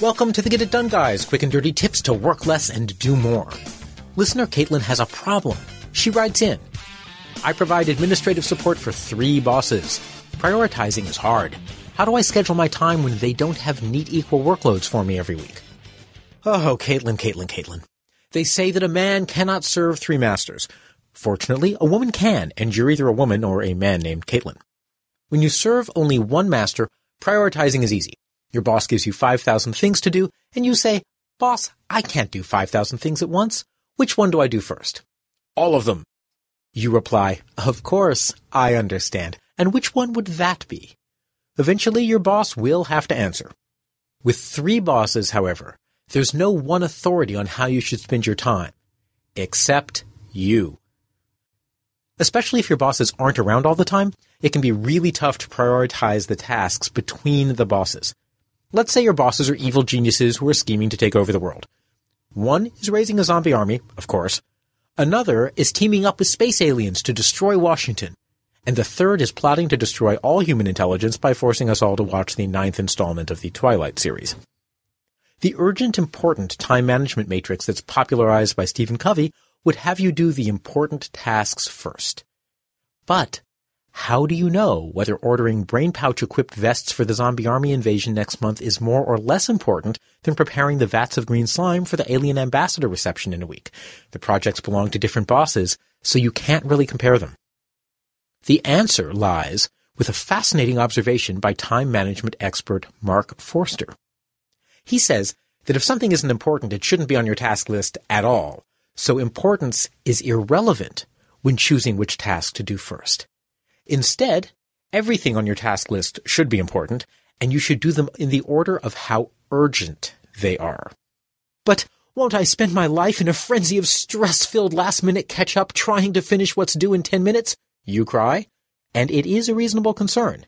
Welcome to the Get It Done Guys, quick and dirty tips to work less and do more. Listener Caitlin has a problem. She writes in. I provide administrative support for three bosses. Prioritizing is hard. How do I schedule my time when they don't have neat equal workloads for me every week? Oh, Caitlin, Caitlin, Caitlin. They say that a man cannot serve three masters. Fortunately, a woman can, and you're either a woman or a man named Caitlin. When you serve only one master, prioritizing is easy. Your boss gives you 5,000 things to do, and you say, Boss, I can't do 5,000 things at once. Which one do I do first? All of them. You reply, Of course, I understand. And which one would that be? Eventually, your boss will have to answer. With three bosses, however, there's no one authority on how you should spend your time. Except you. Especially if your bosses aren't around all the time, it can be really tough to prioritize the tasks between the bosses. Let's say your bosses are evil geniuses who are scheming to take over the world. One is raising a zombie army, of course. Another is teaming up with space aliens to destroy Washington. And the third is plotting to destroy all human intelligence by forcing us all to watch the ninth installment of the Twilight series. The urgent important time management matrix that's popularized by Stephen Covey would have you do the important tasks first. But how do you know whether ordering brain pouch equipped vests for the zombie army invasion next month is more or less important than preparing the vats of green slime for the alien ambassador reception in a week? The projects belong to different bosses, so you can't really compare them. The answer lies with a fascinating observation by time management expert Mark Forster. He says that if something isn't important, it shouldn't be on your task list at all. So importance is irrelevant when choosing which task to do first. Instead, everything on your task list should be important, and you should do them in the order of how urgent they are. But won't I spend my life in a frenzy of stress-filled last-minute catch-up trying to finish what's due in 10 minutes? You cry. And it is a reasonable concern.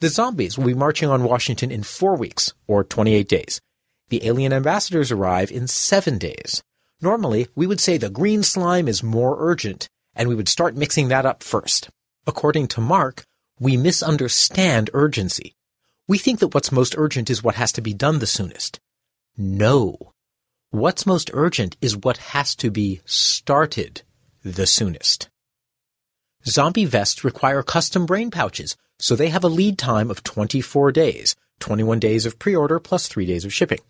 The zombies will be marching on Washington in four weeks, or 28 days. The alien ambassadors arrive in seven days. Normally, we would say the green slime is more urgent, and we would start mixing that up first. According to Mark, we misunderstand urgency. We think that what's most urgent is what has to be done the soonest. No. What's most urgent is what has to be started the soonest. Zombie vests require custom brain pouches, so they have a lead time of 24 days, 21 days of pre-order plus 3 days of shipping.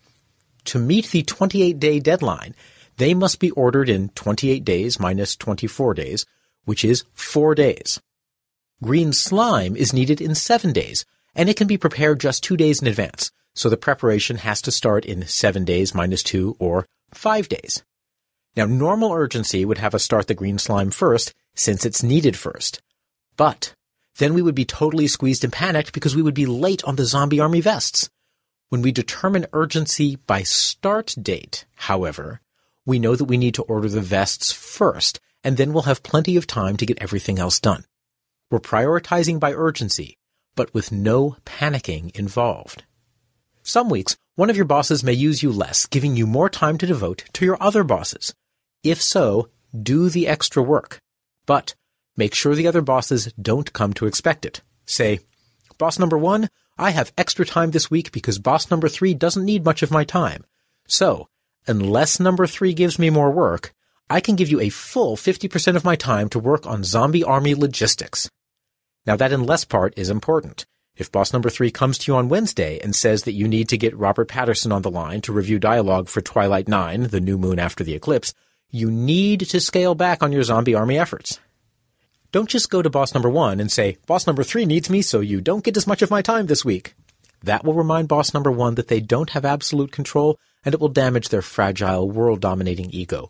To meet the 28 day deadline, they must be ordered in 28 days minus 24 days, which is 4 days. Green slime is needed in seven days, and it can be prepared just two days in advance, so the preparation has to start in seven days minus two or five days. Now, normal urgency would have us start the green slime first, since it's needed first. But then we would be totally squeezed and panicked because we would be late on the zombie army vests. When we determine urgency by start date, however, we know that we need to order the vests first, and then we'll have plenty of time to get everything else done. We're prioritizing by urgency, but with no panicking involved. Some weeks, one of your bosses may use you less, giving you more time to devote to your other bosses. If so, do the extra work. But make sure the other bosses don't come to expect it. Say, boss number one, I have extra time this week because boss number three doesn't need much of my time. So, unless number three gives me more work, I can give you a full 50% of my time to work on zombie army logistics. Now that unless part is important. If boss number three comes to you on Wednesday and says that you need to get Robert Pattinson on the line to review dialogue for Twilight 9, the new moon after the eclipse, you need to scale back on your zombie army efforts. Don't just go to boss number one and say, boss number three needs me so you don't get as much of my time this week. That will remind boss number one that they don't have absolute control and it will damage their fragile, world dominating ego.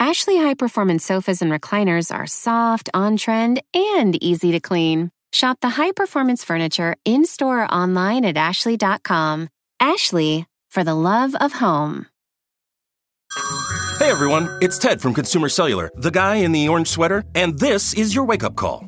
Ashley high performance sofas and recliners are soft, on trend, and easy to clean. Shop the high performance furniture in store or online at ashley.com. Ashley, for the love of home. Hey everyone, it's Ted from Consumer Cellular, the guy in the orange sweater, and this is your wake up call.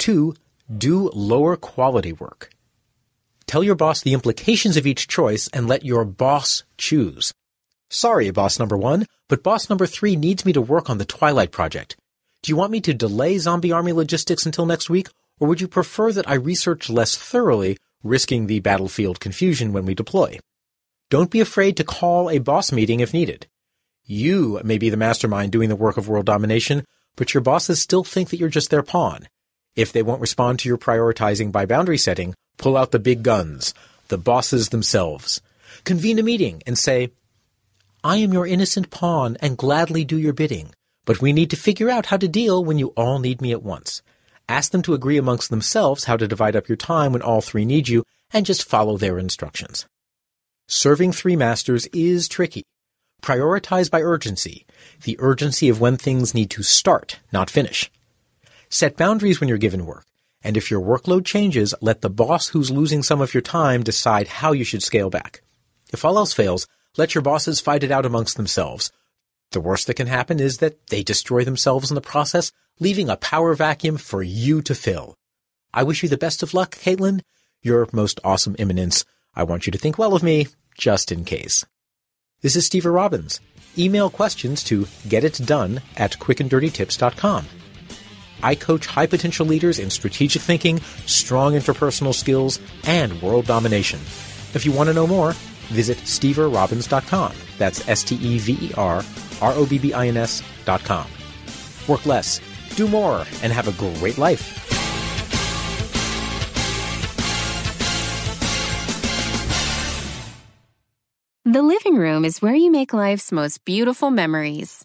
Two, do lower quality work. Tell your boss the implications of each choice and let your boss choose. Sorry, boss number one, but boss number three needs me to work on the Twilight Project. Do you want me to delay zombie army logistics until next week, or would you prefer that I research less thoroughly, risking the battlefield confusion when we deploy? Don't be afraid to call a boss meeting if needed. You may be the mastermind doing the work of world domination, but your bosses still think that you're just their pawn. If they won't respond to your prioritizing by boundary setting, pull out the big guns, the bosses themselves. Convene a meeting and say, I am your innocent pawn and gladly do your bidding, but we need to figure out how to deal when you all need me at once. Ask them to agree amongst themselves how to divide up your time when all three need you, and just follow their instructions. Serving three masters is tricky. Prioritize by urgency, the urgency of when things need to start, not finish. Set boundaries when you're given work, and if your workload changes, let the boss who's losing some of your time decide how you should scale back. If all else fails, let your bosses fight it out amongst themselves. The worst that can happen is that they destroy themselves in the process, leaving a power vacuum for you to fill. I wish you the best of luck, Caitlin. Your most awesome eminence. I want you to think well of me, just in case. This is Steve Robbins. Email questions to getitdone at quickanddirtytips.com. I coach high potential leaders in strategic thinking, strong interpersonal skills, and world domination. If you want to know more, visit steverrobbins.com. That's S T E V E R R O B B I N S.com. Work less, do more, and have a great life. The living room is where you make life's most beautiful memories.